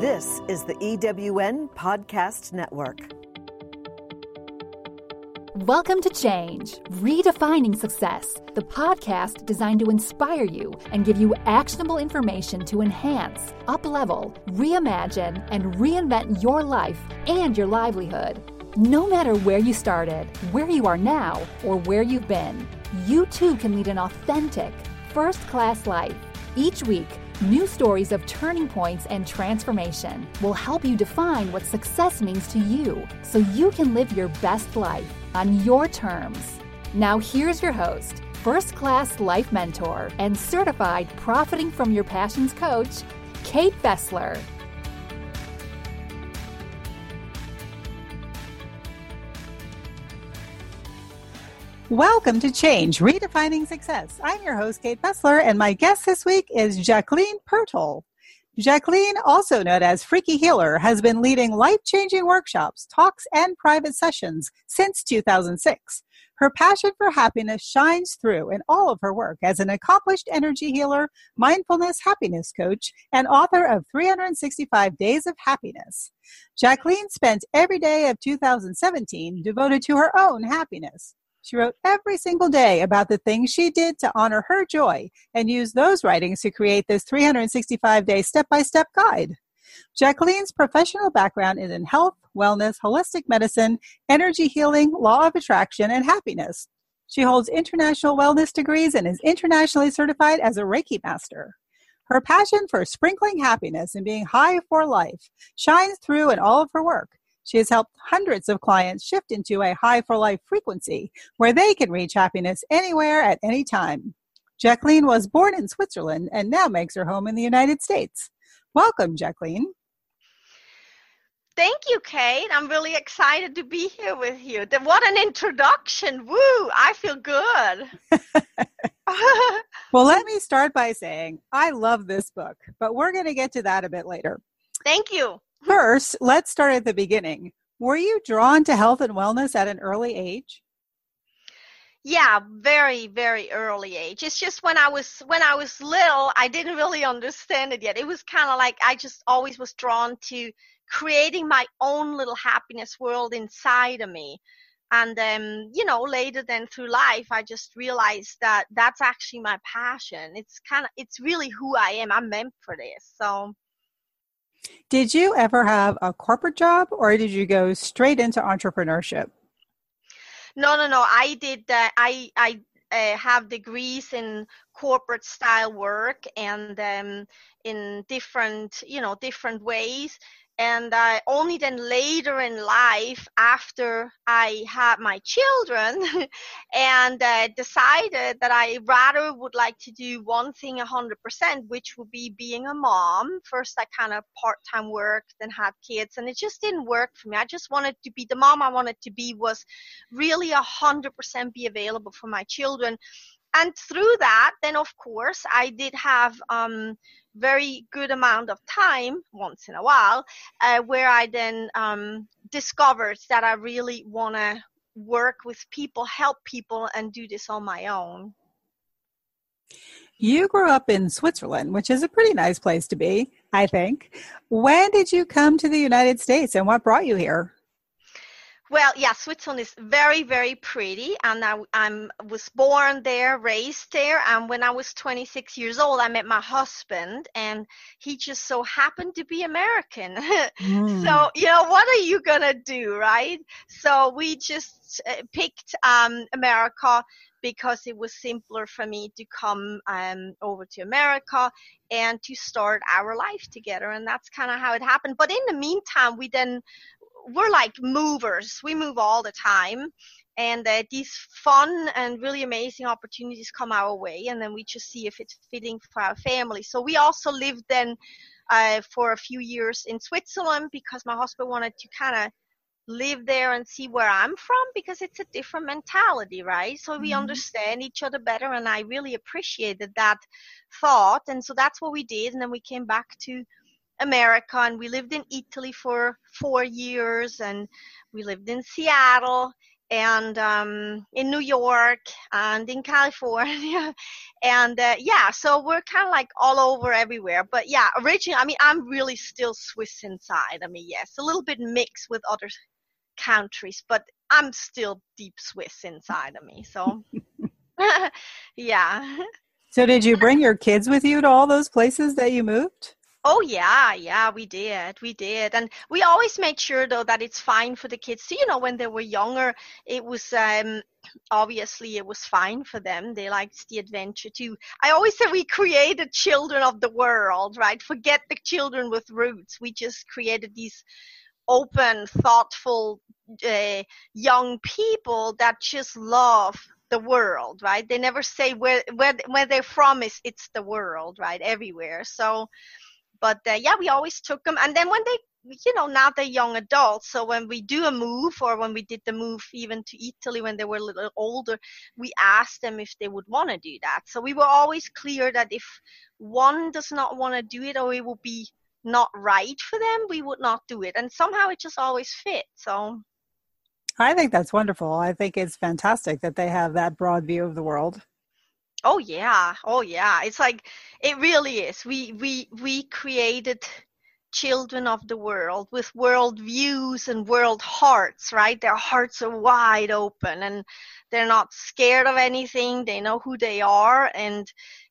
This is the EWN Podcast Network. Welcome to Change, Redefining Success, the podcast designed to inspire you and give you actionable information to enhance, uplevel, reimagine, and reinvent your life and your livelihood. No matter where you started, where you are now, or where you've been, you too can lead an authentic, first class life. Each week, new stories of turning points and transformation will help you define what success means to you so you can live your best life on your terms. Now, here's your host, first class life mentor, and certified profiting from your passions coach, Kate Fessler. Welcome to Change, Redefining Success. I'm your host, Kate Fessler, and my guest this week is Jacqueline Pirtle. Jacqueline, also known as Freaky Healer, has been leading life changing workshops, talks, and private sessions since 2006. Her passion for happiness shines through in all of her work as an accomplished energy healer, mindfulness happiness coach, and author of 365 Days of Happiness. Jacqueline spent every day of 2017 devoted to her own happiness. She wrote every single day about the things she did to honor her joy and used those writings to create this 365 day step by step guide. Jacqueline's professional background is in health, wellness, holistic medicine, energy healing, law of attraction, and happiness. She holds international wellness degrees and is internationally certified as a Reiki master. Her passion for sprinkling happiness and being high for life shines through in all of her work. She has helped hundreds of clients shift into a high for life frequency where they can reach happiness anywhere at any time. Jacqueline was born in Switzerland and now makes her home in the United States. Welcome, Jacqueline. Thank you, Kate. I'm really excited to be here with you. What an introduction. Woo, I feel good. well, let me start by saying I love this book, but we're going to get to that a bit later. Thank you. First, let's start at the beginning. Were you drawn to health and wellness at an early age? Yeah, very, very early age. It's just when I was when I was little, I didn't really understand it yet. It was kind of like I just always was drawn to creating my own little happiness world inside of me. And um, you know, later then through life, I just realized that that's actually my passion. It's kind of it's really who I am. I'm meant for this. So did you ever have a corporate job or did you go straight into entrepreneurship? No, no, no. I did that. I, I uh, have degrees in corporate style work and um, in different, you know, different ways and uh, only then later in life after i had my children and uh, decided that i rather would like to do one thing 100% which would be being a mom. First i kind of part-time worked and had kids and it just didn't work for me. I just wanted to be the mom i wanted to be was really 100% be available for my children and through that then of course i did have um, very good amount of time once in a while uh, where i then um, discovered that i really want to work with people help people and do this on my own. You grew up in switzerland which is a pretty nice place to be i think. When did you come to the united states and what brought you here well, yeah, Switzerland is very, very pretty, and I I'm, was born there, raised there, and when I was 26 years old, I met my husband, and he just so happened to be American. Mm. so, you know, what are you gonna do, right? So we just uh, picked um, America because it was simpler for me to come um, over to America and to start our life together, and that's kind of how it happened. But in the meantime, we then we're like movers. We move all the time. And uh, these fun and really amazing opportunities come our way, and then we just see if it's fitting for our family. So we also lived then uh, for a few years in Switzerland because my husband wanted to kind of live there and see where I'm from because it's a different mentality, right? So we mm-hmm. understand each other better, and I really appreciated that thought. And so that's what we did, and then we came back to America and we lived in Italy for four years and we lived in Seattle and um, in New York and in California, and uh, yeah, so we're kind of like all over everywhere. But yeah, originally, I mean, I'm really still Swiss inside. I mean, yes, a little bit mixed with other countries, but I'm still deep Swiss inside of me. So yeah. So did you bring your kids with you to all those places that you moved? Oh yeah, yeah, we did, we did, and we always made sure though that it's fine for the kids. So, you know, when they were younger, it was um, obviously it was fine for them. They liked the adventure too. I always say we created children of the world, right? Forget the children with roots. We just created these open, thoughtful, uh, young people that just love the world, right? They never say where where where they're from is it's the world, right? Everywhere. So but uh, yeah, we always took them. And then when they, you know, now they're young adults. So when we do a move or when we did the move even to Italy when they were a little older, we asked them if they would want to do that. So we were always clear that if one does not want to do it or it will be not right for them, we would not do it. And somehow it just always fit. So I think that's wonderful. I think it's fantastic that they have that broad view of the world. Oh yeah, oh yeah. It's like it really is. We we we created children of the world with world views and world hearts, right? Their hearts are wide open and they're not scared of anything. They know who they are and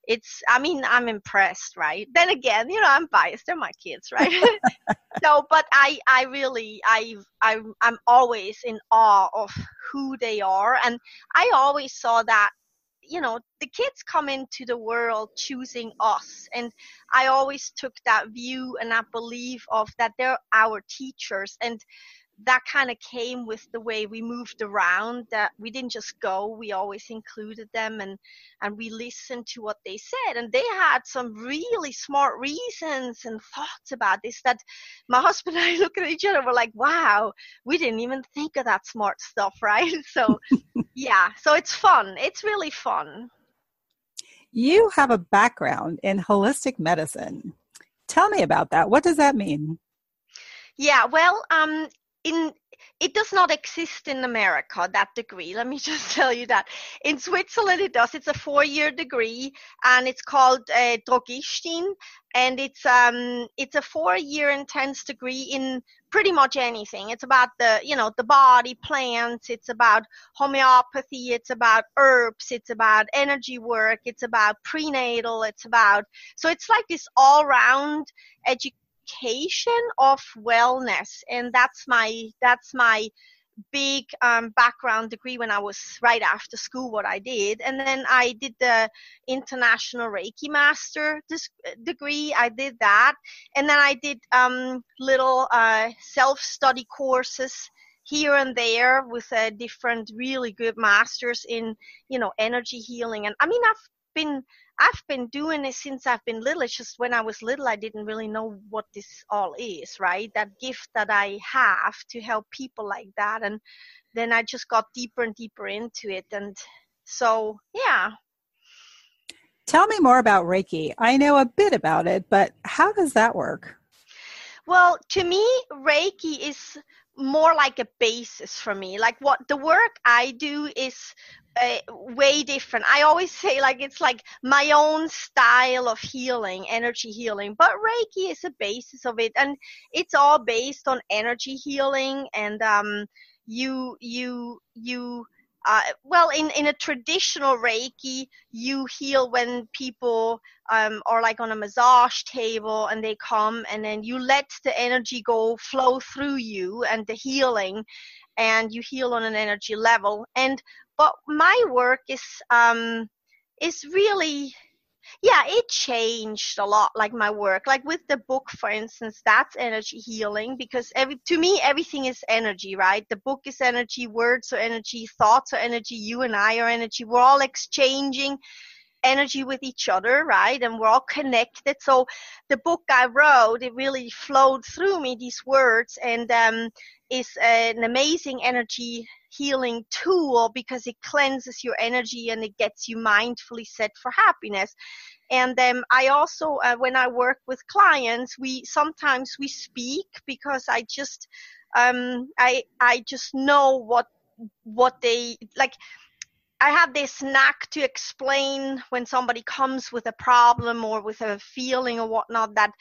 it's I mean, I'm impressed, right? Then again, you know, I'm biased. They're my kids, right? so, but I I really I I I'm always in awe of who they are and I always saw that you know the kids come into the world choosing us and i always took that view and that belief of that they're our teachers and that kind of came with the way we moved around that we didn't just go we always included them and and we listened to what they said. And they had some really smart reasons and thoughts about this that my husband and i look at each other we're like wow we didn't even think of that smart stuff right? So yeah so it's fun. It's really fun. You have a background in holistic medicine. Tell me about that. What does that mean? Yeah, well, um, in it does not exist in America, that degree. Let me just tell you that. In Switzerland, it does. It's a four-year degree, and it's called uh, Drogistin, and it's um it's a four-year intense degree in pretty much anything. It's about the you know the body, plants. It's about homeopathy. It's about herbs. It's about energy work. It's about prenatal. It's about so it's like this all-round education education of wellness. And that's my that's my big um, background degree when I was right after school what I did. And then I did the international Reiki master degree. I did that. And then I did um, little uh, self-study courses here and there with uh, different really good masters in you know energy healing. And I mean I've been I've been doing it since I've been little. It's just when I was little, I didn't really know what this all is, right? That gift that I have to help people like that. And then I just got deeper and deeper into it. And so, yeah. Tell me more about Reiki. I know a bit about it, but how does that work? Well, to me, Reiki is more like a basis for me. Like what the work I do is uh, way different. I always say like it's like my own style of healing, energy healing, but Reiki is a basis of it, and it's all based on energy healing. And um, you you you uh, well, in, in a traditional Reiki, you heal when people um, are like on a massage table and they come and then you let the energy go flow through you and the healing and you heal on an energy level. And but my work is um, is really yeah it changed a lot like my work. Like with the book for instance that's energy healing because every to me everything is energy right? The book is energy words are energy thoughts are energy you and i are energy. We're all exchanging energy with each other right? And we're all connected. So the book i wrote it really flowed through me these words and um, is an amazing energy healing tool because it cleanses your energy and it gets you mindfully set for happiness. And then i also uh, when i work with clients we sometimes we speak because i just um, i i just know what what they like I have this knack to explain when somebody comes with a problem or with a feeling or whatnot that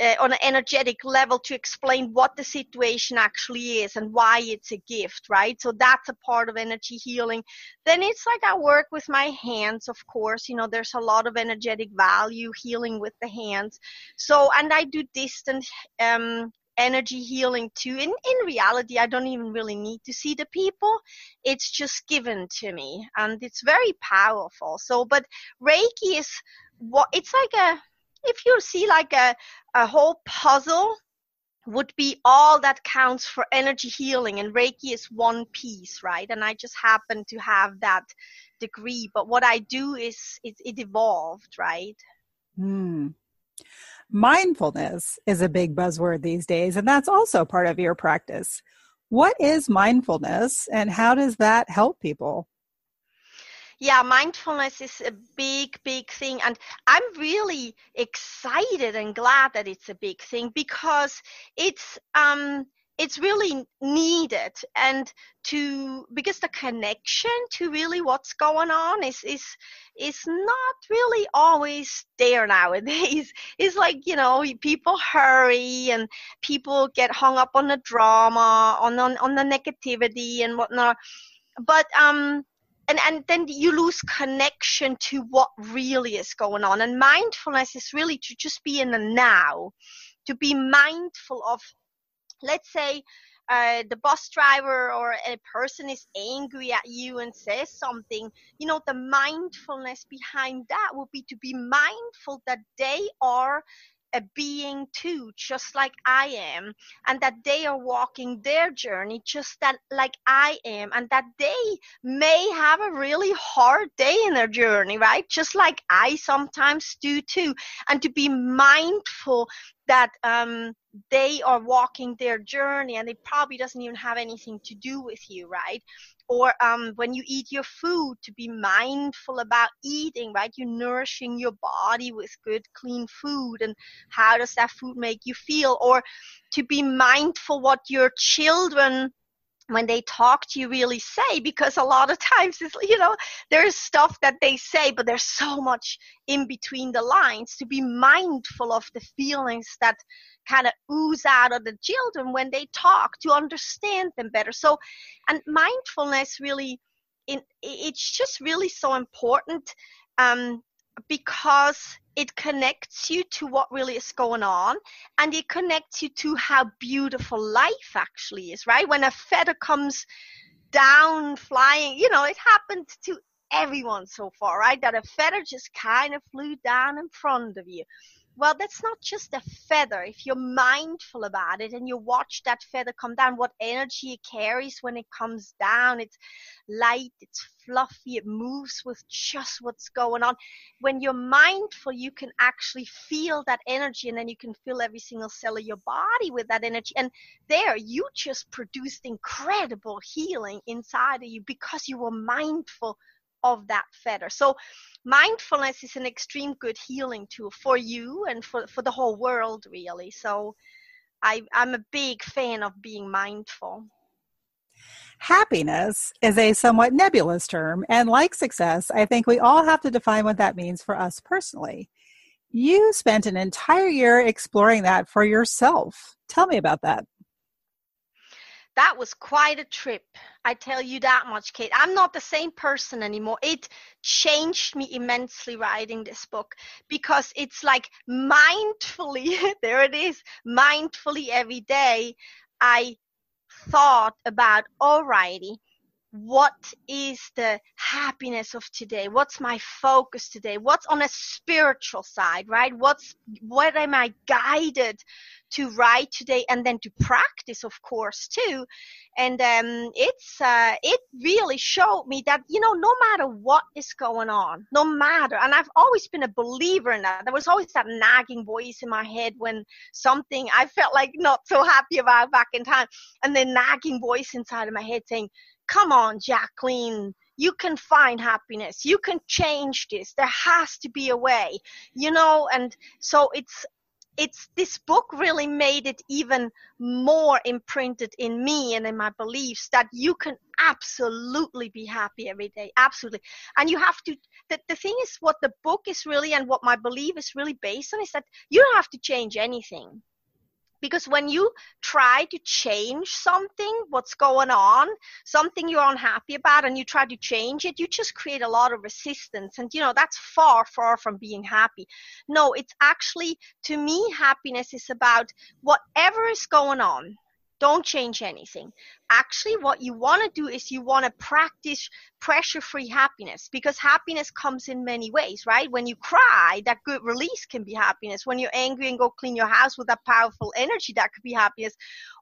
uh, on an energetic level to explain what the situation actually is and why it's a gift, right? So that's a part of energy healing. Then it's like I work with my hands, of course. You know, there's a lot of energetic value healing with the hands. So, and I do distant um, energy healing too. In in reality, I don't even really need to see the people. It's just given to me, and it's very powerful. So, but Reiki is what it's like a if you see like a a whole puzzle would be all that counts for energy healing and reiki is one piece right and i just happen to have that degree but what i do is it, it evolved right hmm. Mindfulness is a big buzzword these days, and that's also part of your practice. What is mindfulness, and how does that help people? Yeah mindfulness is a big big thing and i'm really excited and glad that it's a big thing because it's um it's really needed and to because the connection to really what's going on is is is not really always there nowadays. It's like you know people hurry and people get hung up on the drama on on, on the negativity and whatnot. But um and and then you lose connection to what really is going on. And mindfulness is really to just be in the now to be mindful of let's say uh, the bus driver or a person is angry at you and says something, you know, the mindfulness behind that would be to be mindful that they are a being too, just like I am, and that they are walking their journey just that like I am, and that they may have a really hard day in their journey, right? Just like I sometimes do too, and to be mindful that um, they are walking their journey and it probably doesn't even have anything to do with you, right? Or um, when you eat your food to be mindful about eating right? You're nourishing your body with good clean food and how does that food make you feel? Or to be mindful what your children when they talk to you really say because a lot of times it's you know there's stuff that they say but there's so much in between the lines to be mindful of the feelings that kind of ooze out of the children when they talk to understand them better. So and mindfulness really in it's just really so important um, because it connects you to what really is going on and it connects you to how beautiful life actually is right? When a feather comes down flying you know it happened to everyone so far right? That a feather just kind of flew down in front of you well, that's not just a feather. If you're mindful about it and you watch that feather come down, what energy it carries when it comes down, it's light, it's fluffy, it moves with just what's going on. When you're mindful, you can actually feel that energy and then you can feel every single cell of your body with that energy. And there, you just produced incredible healing inside of you because you were mindful of that feather. So mindfulness is an extreme good healing tool for you and for, for the whole world really. So I, I'm a big fan of being mindful. Happiness is a somewhat nebulous term, and like success, I think we all have to define what that means for us personally. You spent an entire year exploring that for yourself. Tell me about that that was quite a trip. I tell you that much, Kate. I'm not the same person anymore. It changed me immensely writing this book because it's like mindfully, there it is, mindfully every day, I thought about, alrighty, what is the happiness of today what's my focus today what's on a spiritual side right what's what am i guided to write today and then to practice of course too. And um, it's uh, it really showed me that you know no matter what is going on no matter and i've always been a believer in that. There was always that nagging voice in my head when something i felt like not so happy about back in time and the nagging voice inside of my head saying come on jacqueline you can find happiness. You can change this. There has to be a way you know? And so it's it's this book really made it even more imprinted in me and in my beliefs that you can absolutely be happy every day absolutely. And you have to the, the thing is what the book is really and what my belief is really based on is that you don't have to change anything because when you try to change something what's going on something you're unhappy about and you try to change it you just create a lot of resistance. And you know that's far far from being happy. No it's actually to me happiness is about whatever is going on don't change anything. Actually, what you want to do is you want to practice pressure free happiness because happiness comes in many ways, right? When you cry, that good release can be happiness. When you're angry and go clean your house with that powerful energy, that could be happiness.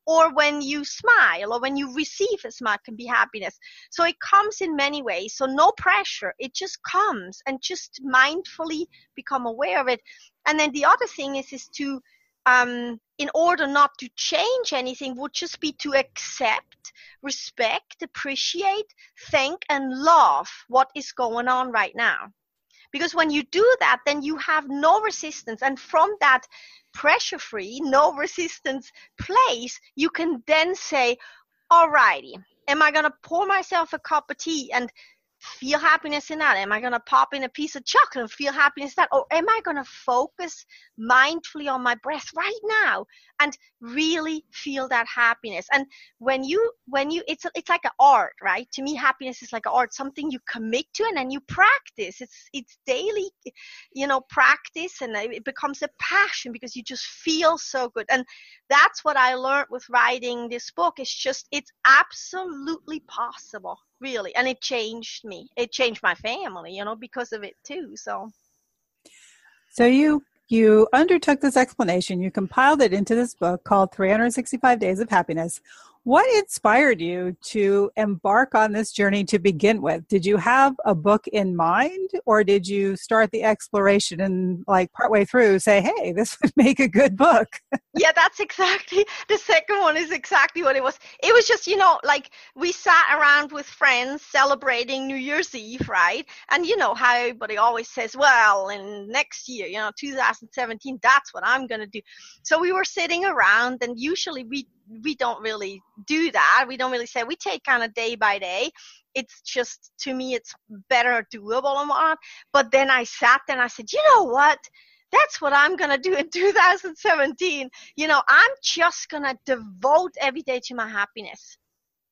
Or when you smile or when you receive a smile can be happiness. So it comes in many ways. So no pressure. It just comes and just mindfully become aware of it. And then the other thing is, is to um, in order not to change anything would just be to accept, respect, appreciate, thank, and love what is going on right now. Because when you do that, then you have no resistance. And from that pressure free, no resistance place, you can then say, Alrighty, am I going to pour myself a cup of tea and feel happiness in that? Am I going to pop in a piece of chocolate and feel happiness in that? Or am I going to focus mindfully on my breath right now and really feel that happiness? And when you, when you, it's, it's like an art, right? To me, happiness is like an art, something you commit to and then you practice. It's, it's daily, you know, practice and it becomes a passion because you just feel so good. And that's what I learned with writing this book. It's just, it's absolutely possible really and it changed me. It changed my family you know because of it too so. So you you undertook this explanation. You compiled it into this book called 365 days of happiness what inspired you to embark on this journey to begin with? Did you have a book in mind, or did you start the exploration and, like, partway through say, hey, this would make a good book? yeah, that's exactly the second one, is exactly what it was. It was just, you know, like we sat around with friends celebrating New Year's Eve, right? And you know how everybody always says, well, in next year, you know, 2017, that's what I'm going to do. So we were sitting around, and usually we we don't really do that. We don't really say we take kind of day by day. It's just to me, it's better doable and whatnot. But then I sat there and I said, you know what? That's what I'm gonna do in 2017. You know, I'm just gonna devote every day to my happiness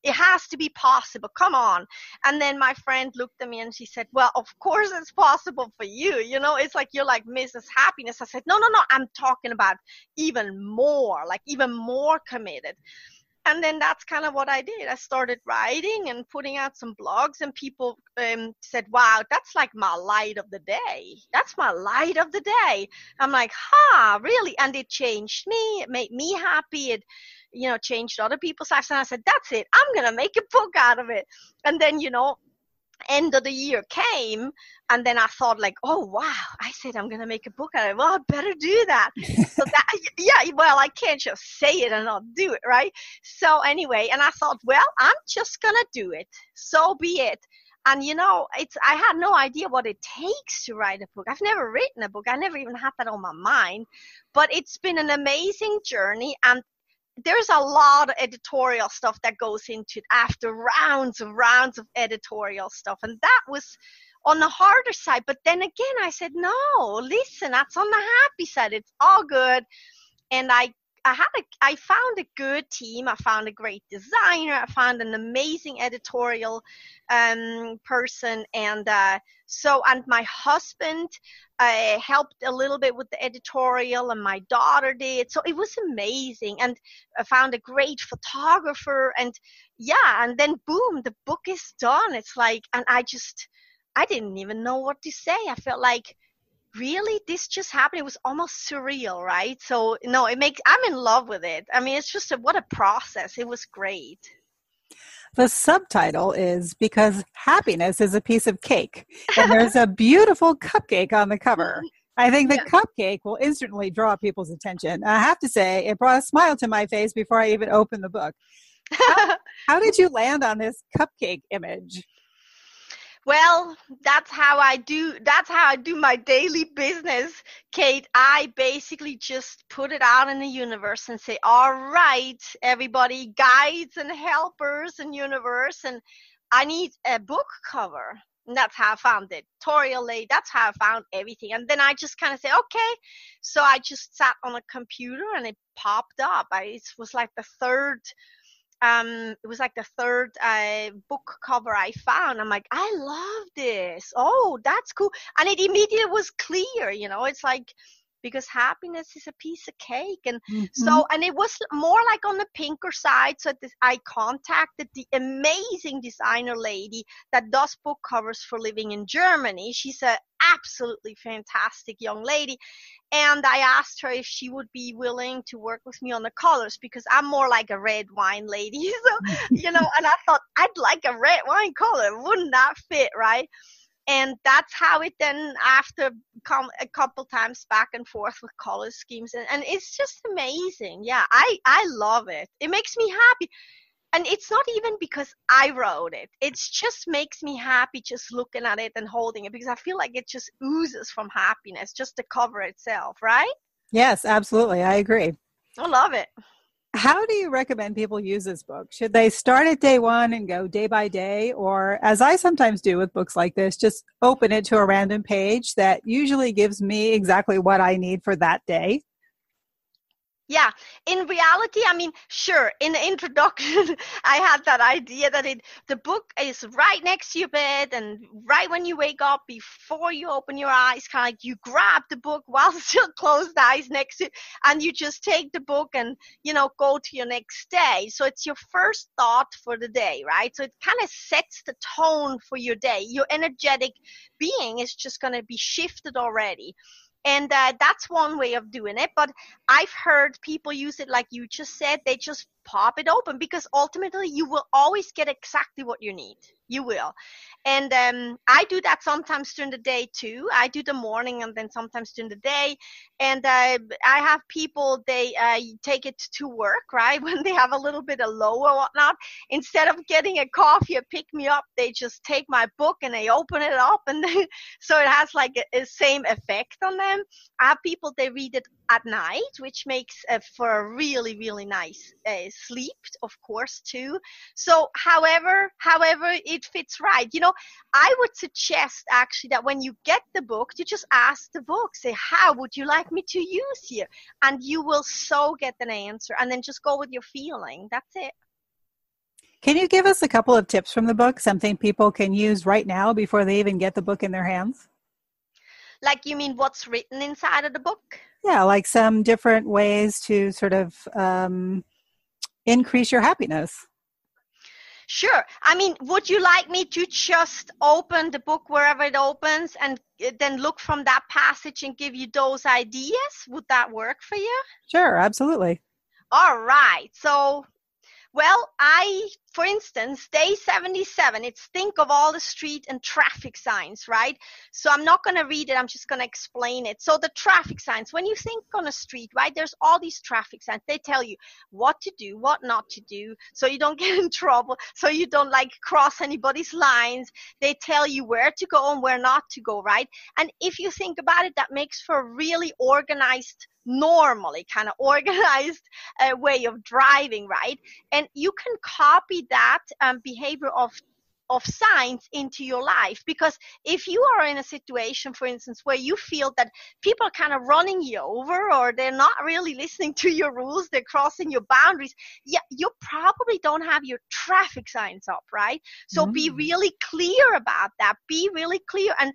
it has to be possible. Come on. And then my friend looked at me and she said well of course it's possible for you. You know it's like you're like mrs happiness. I said no no no. I'm talking about even more like even more committed and then that's kind of what I did. I started writing and putting out some blogs, and people um, said, "Wow, that's like my light of the day. That's my light of the day." I'm like, "Ha, huh, really?" And it changed me. It made me happy. It you know, changed other people's lives. And I said, that's it. I'm to make a book out of it. And then, you know, end of the year came and then I thought like, oh wow, I said I'm gonna make a book out of it. Well, I better do that. so that yeah, well, I can't just say it and not do it, right? So anyway, and I thought, well, I'm just gonna do it. So be it. And you know, it's I had no idea what it takes to write a book. I've never written a book. I never even had that on my mind. But it's been an amazing journey and there's a lot of editorial stuff that goes into it after rounds and rounds of editorial stuff and that was on the harder side. But then again i said no listen that's on the happy side. It's all good. And i I had a, I found a good team. I found a great designer. I found an amazing editorial um, person, and uh, so and my husband uh, helped a little bit with the editorial, and my daughter did. So it was amazing, and I found a great photographer, and yeah, and then boom, the book is done. It's like, and I just I didn't even know what to say. I felt like really this just happened it was almost surreal right so no it makes i'm in love with it i mean it's just a, what a process it was great the subtitle is because happiness is a piece of cake and there's a beautiful cupcake on the cover I think the yeah. cupcake will instantly draw people's attention. I have to say, it brought a smile to my face before I even opened the book. How, how did you land on this cupcake image? Well, that's how I do that's how I do my daily business, Kate. I basically just put it out in the universe and say, "All right, everybody, guides and helpers and universe and I need a book cover." And that's how I found it. Toriel that's how I found everything. And then I just kind of say, okay. So I just sat on a computer and it popped up. I, it was like the third um it was like the third uh, book cover i found. I'm like i love this. Oh that's cool. And it immediately was clear you know? It's like because happiness is a piece of cake and mm-hmm. so and it was more like on the pinker side so this, i contacted the amazing designer lady that does book covers for living in germany. She's a absolutely fantastic young lady and i asked her if she would be willing to work with me on the colors because i'm more like a red wine lady. So you know and i thought i'd like a red wine color wouldn't that fit right and that's how it then after come a couple times back and forth with color schemes and, and it's just amazing. Yeah i i love it. It makes me happy. And it's not even because i wrote it. It just makes me happy just looking at it and holding it because i feel like it just oozes from happiness just the cover itself right? Yes absolutely. I agree. I love it how do you recommend people use this book? Should they start at day one and go day by day? Or, as I sometimes do with books like this, just open it to a random page that usually gives me exactly what I need for that day? Yeah, in reality, I mean, sure, in the introduction, I had that idea that it the book is right next to your bed and right when you wake up before you open your eyes, kind of like you grab the book while still closed eyes next to and you just take the book and, you know, go to your next day. So it's your first thought for the day, right? So it kind of sets the tone for your day. Your energetic being is just going to be shifted already and uh, that's one way of doing it but i've heard people use it like you just said they just pop it open because ultimately you will always get exactly what you need. You will. And um, i do that sometimes during the day too. I do the morning and then sometimes during the day. And uh, i have people they uh, take it to work right? When they have a little bit of low or whatnot instead of getting a coffee or pick me up they just take my book and they open it up and so it has like a, same effect on them. I have people they read it at night which makes uh, for a really really nice uh, sleep of course too. So however however it fits right you know i would suggest actually that when you get the book you just ask the book say how would you like me to use here and you will so get an answer and then just go with your feeling. That's it. Can you give us a couple of tips from the book? Something people can use right now before they even get the book in their hands? Like you mean what's written inside of the book? Yeah like some different ways to sort of um, increase your happiness. Sure. I mean, would you like me to just open the book wherever it opens and uh, then look from that passage and give you those ideas? Would that work for you? Sure, absolutely. All right. So well, I, for instance, day 77, it's think of all the street and traffic signs, right? So I'm not going to read it, I'm just going to explain it. So the traffic signs, when you think on a street, right, there's all these traffic signs. They tell you what to do, what not to do, so you don't get in trouble, so you don't like cross anybody's lines. They tell you where to go and where not to go, right? And if you think about it, that makes for a really organized normally kind of organized uh, way of driving, right? And you can copy that um, behavior of of signs into your life. Because if you are in a situation for instance where you feel that people are kind of running you over or they're not really listening to your rules they're crossing your boundaries yeah you probably don't have your traffic signs up right? So mm. be really clear about that. Be really clear and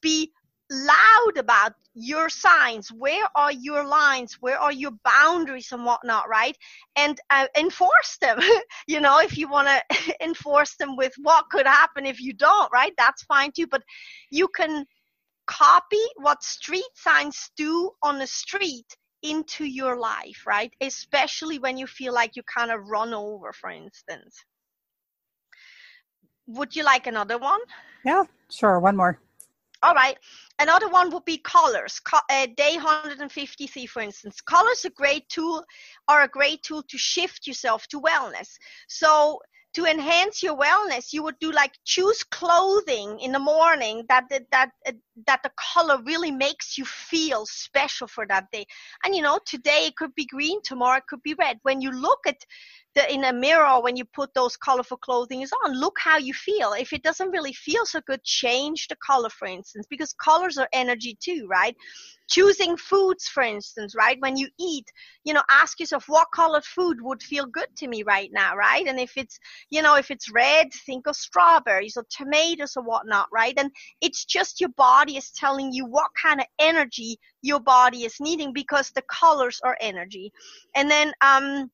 be loud about your signs. Where are your lines? Where are your boundaries and whatnot right? And uh, enforce them. You know if you want to enforce them with what could happen if you don't right? That's fine too but you can copy what street signs do on the street into your life right? Especially when you feel like you kind of run over for instance. Would you like another one? Yeah sure. One more all right. Another one would be colors. Co- uh, day 153, for instance. Colors a great tool are a great tool to shift yourself to wellness. So to enhance your wellness you would do like choose clothing in the morning that that that, uh, that the color really makes you feel special for that day. And you know today it could be green tomorrow it could be red. When you look at the, in a mirror when you put those colorful clothing on look how you feel. If it doesn't really feel so good change the color for instance because colors are energy too right choosing foods for instance right? When you eat you know ask yourself what colored food would feel good to me right now right? And if it's you know if it's red think of strawberries or tomatoes or whatnot right? And it's just your body is telling you what kind of energy your body is needing because the colors are energy. And then um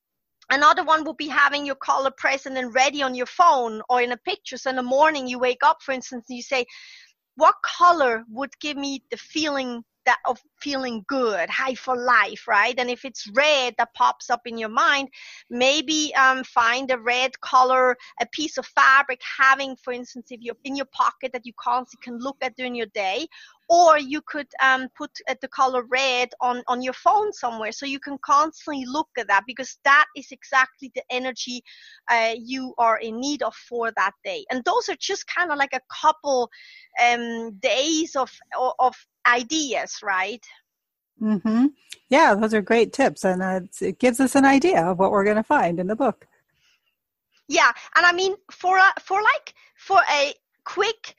Another one would be having your color present and ready on your phone or in a picture. So in the morning you wake up, for instance, you say, what color would give me the feeling that of feeling good, high for life, right? And if it's red that pops up in your mind, maybe um, find a red color, a piece of fabric having, for instance, if you're in your pocket that you constantly can look at during your day, or you could um, put uh, the color red on, on your phone somewhere so you can constantly look at that because that is exactly the energy uh, you are in need of for that day. And those are just kind of like a couple um, days of, of ideas right? Mm-hmm. yeah those are great tips and uh, it gives us an idea of what we're going to find in the book. Yeah and i mean for a, for like for a quick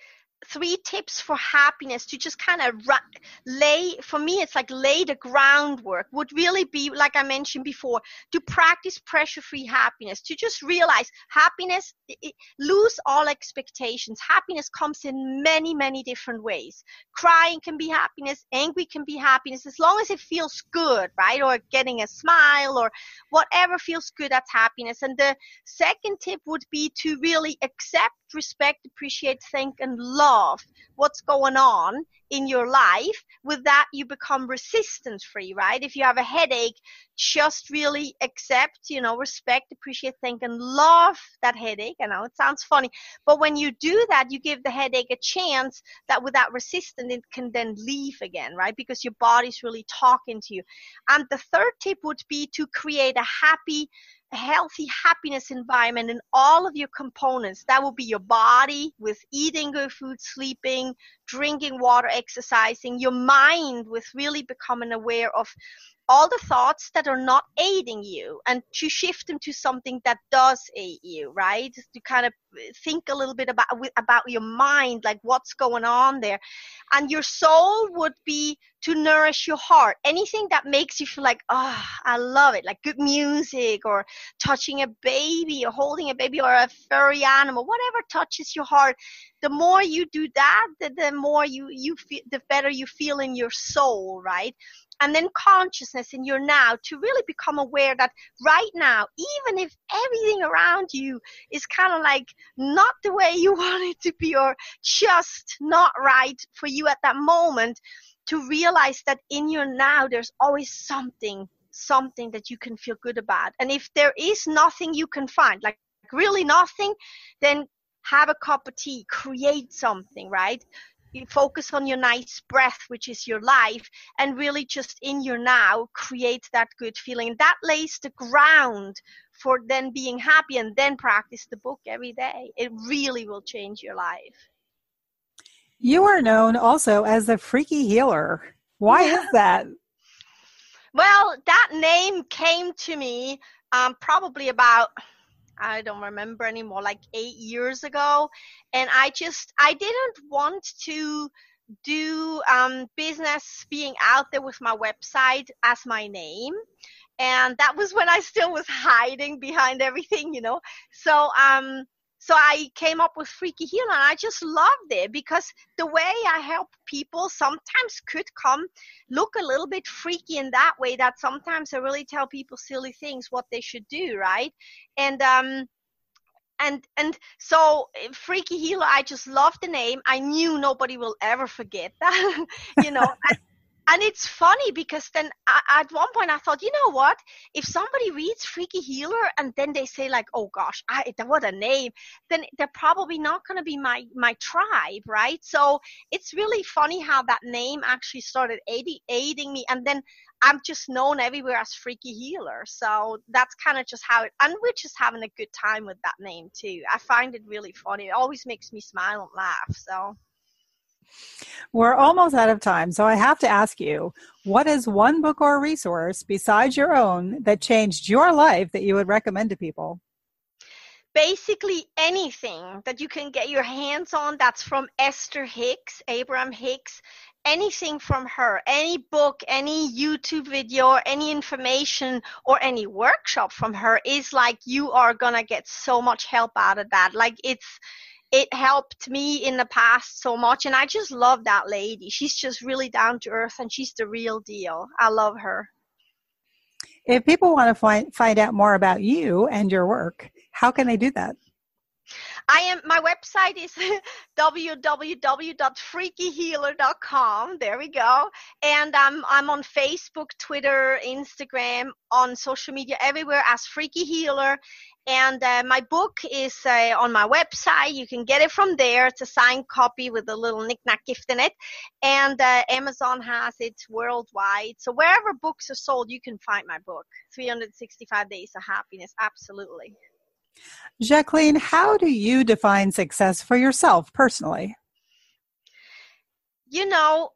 three tips for happiness to just kind of ra- lay for me it's like lay the groundwork would really be like i mentioned before to practice pressure free happiness to just realize happiness it, lose all expectations. Happiness comes in many many different ways. Crying can be happiness angry can be happiness as long as it feels good right? Or getting a smile or whatever feels good that's happiness. And the second tip would be to really accept respect, appreciate, thank, and love what's going on in your life. With that, you become resistance free, right? If you have a headache, just really accept, you know, respect, appreciate, thank, and love that headache. I know it sounds funny, but when you do that, you give the headache a chance that without resistance, it can then leave again, right? Because your body's really talking to you. And the third tip would be to create a happy, healthy happiness environment in all of your components. That will be your body with eating good food, sleeping, drinking water, exercising, your mind with really becoming aware of all the thoughts that are not aiding you and to shift them to something that does aid you right? To kind of think a little bit about about your mind like what's going on there. And your soul would be to nourish your heart. Anything that makes you feel like oh i love it like good music or touching a baby or holding a baby or a furry animal whatever touches your heart the more you do that the, the more you you feel the better you feel in your soul right and then consciousness in your now to really become aware that right now, even if everything around you is kind of like not the way you want it to be or just not right for you at that moment, to realize that in your now, there's always something, something that you can feel good about. And if there is nothing you can find, like really nothing, then have a cup of tea, create something, right? You focus on your nice breath, which is your life, and really just in your now create that good feeling. That lays the ground for then being happy and then practice the book every day. It really will change your life. You are known also as the freaky healer. Why is that? Well, that name came to me um, probably about I don't remember anymore, like eight years ago. And I just, I didn't want to do um, business being out there with my website as my name. And that was when I still was hiding behind everything, you know. So, um, so I came up with Freaky Healer and I just loved it because the way I help people sometimes could come look a little bit freaky in that way that sometimes I really tell people silly things what they should do, right? And um and and so freaky healer i just love the name i knew nobody will ever forget that you know and it's funny because then I, at one point I thought, you know what? If somebody reads Freaky Healer and then they say like, oh gosh, I, what a name, then they're probably not going to be my my tribe, right? So it's really funny how that name actually started aiding, aiding me, and then I'm just known everywhere as Freaky Healer. So that's kind of just how it, and we're just having a good time with that name too. I find it really funny. It always makes me smile and laugh. So. We're almost out of time, so I have to ask you what is one book or resource besides your own that changed your life that you would recommend to people? Basically, anything that you can get your hands on that's from Esther Hicks, Abraham Hicks, anything from her, any book, any YouTube video, any information or any workshop from her is like you are gonna get so much help out of that. Like it's it helped me in the past so much and I just love that lady. She's just really down to earth and she's the real deal. I love her. If people want to find find out more about you and your work, how can they do that? I am. My website is www.freakyhealer.com. There we go. And I'm I'm on Facebook, Twitter, Instagram, on social media, everywhere as Freaky Healer. And uh, my book is uh, on my website. You can get it from there. It's a signed copy with a little knickknack gift in it. And uh, Amazon has it worldwide. So wherever books are sold, you can find my book, 365 Days of Happiness. Absolutely. Jacqueline, how do you define success for yourself personally? You know,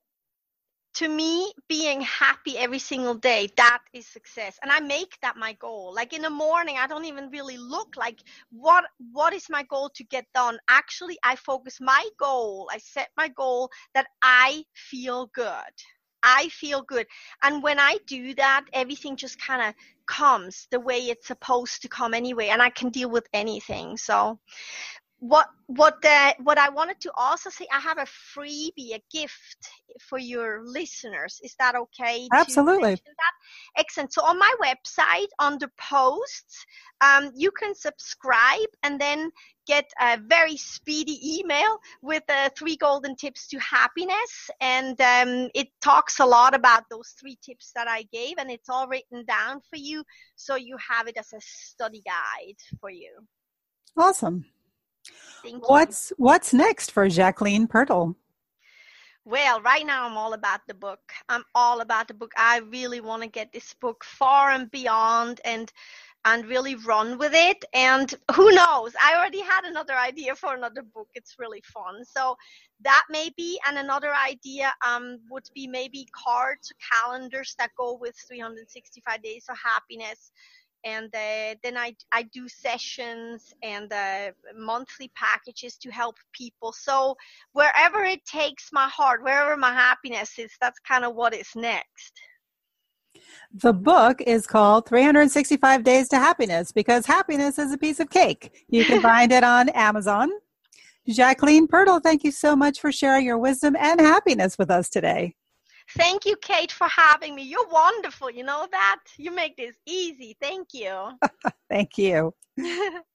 to me, being happy every single day, that is success. And I make that my goal. Like in the morning, I don't even really look like what what is my goal to get done. Actually, I focus my goal, I set my goal that I feel good. I feel good. And when I do that, everything just kind of comes the way it's supposed to come anyway, and I can deal with anything. So, what what the, what I wanted to also say, I have a freebie, a gift for your listeners. Is that okay? Absolutely. Excellent. So on my website, under posts, um, you can subscribe and then get a very speedy email with uh, three golden tips to happiness. And um, it talks a lot about those three tips that I gave, and it's all written down for you, so you have it as a study guide for you. Awesome. What's what's next for Jacqueline Pirtle? Well, right now I'm all about the book. I'm all about the book. I really want to get this book far and beyond and and really run with it. And who knows? I already had another idea for another book. It's really fun. So that may be, and another idea um, would be maybe cards, calendars that go with 365 Days of Happiness and uh, then I, I do sessions and uh, monthly packages to help people. So wherever it takes my heart, wherever my happiness is, that's kind of what is next. The book is called 365 Days to Happiness because happiness is a piece of cake. You can find it on Amazon. Jacqueline Pirtle, thank you so much for sharing your wisdom and happiness with us today. Thank you, Kate, for having me. You're wonderful. You know that? You make this easy. Thank you. Thank you.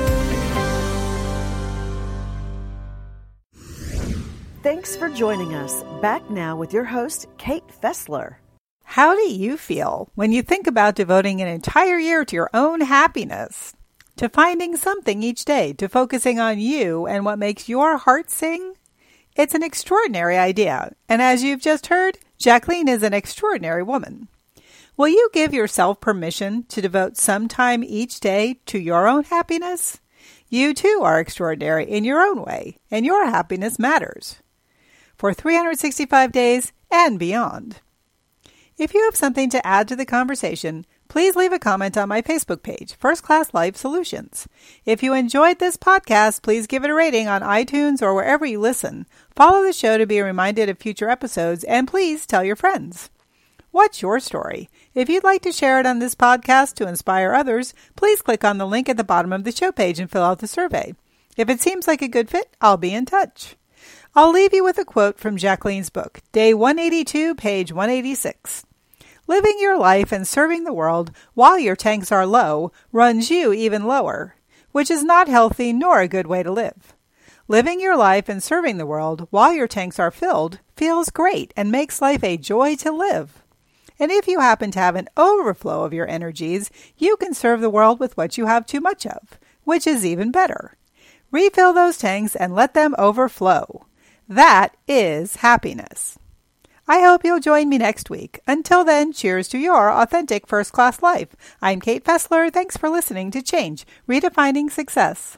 Thanks for joining us. Back now with your host, Kate Fessler. How do you feel when you think about devoting an entire year to your own happiness? To finding something each day, to focusing on you and what makes your heart sing? It's an extraordinary idea, and as you've just heard, Jacqueline is an extraordinary woman. Will you give yourself permission to devote some time each day to your own happiness? You too are extraordinary in your own way, and your happiness matters for 365 days and beyond. If you have something to add to the conversation, please leave a comment on my Facebook page, First Class Life Solutions. If you enjoyed this podcast, please give it a rating on iTunes or wherever you listen. Follow the show to be reminded of future episodes, and please tell your friends. What's your story? If you'd like to share it on this podcast to inspire others, please click on the link at the bottom of the show page and fill out the survey. If it seems like a good fit, I'll be in touch. I'll leave you with a quote from Jacqueline's book, Day 182, page 186. Living your life and serving the world while your tanks are low runs you even lower, which is not healthy nor a good way to live. Living your life and serving the world while your tanks are filled feels great and makes life a joy to live. And if you happen to have an overflow of your energies, you can serve the world with what you have too much of, which is even better. Refill those tanks and let them overflow. That is happiness. I hope you'll join me next week. Until then, cheers to your authentic first class life. I'm Kate Fessler. Thanks for listening to Change Redefining Success.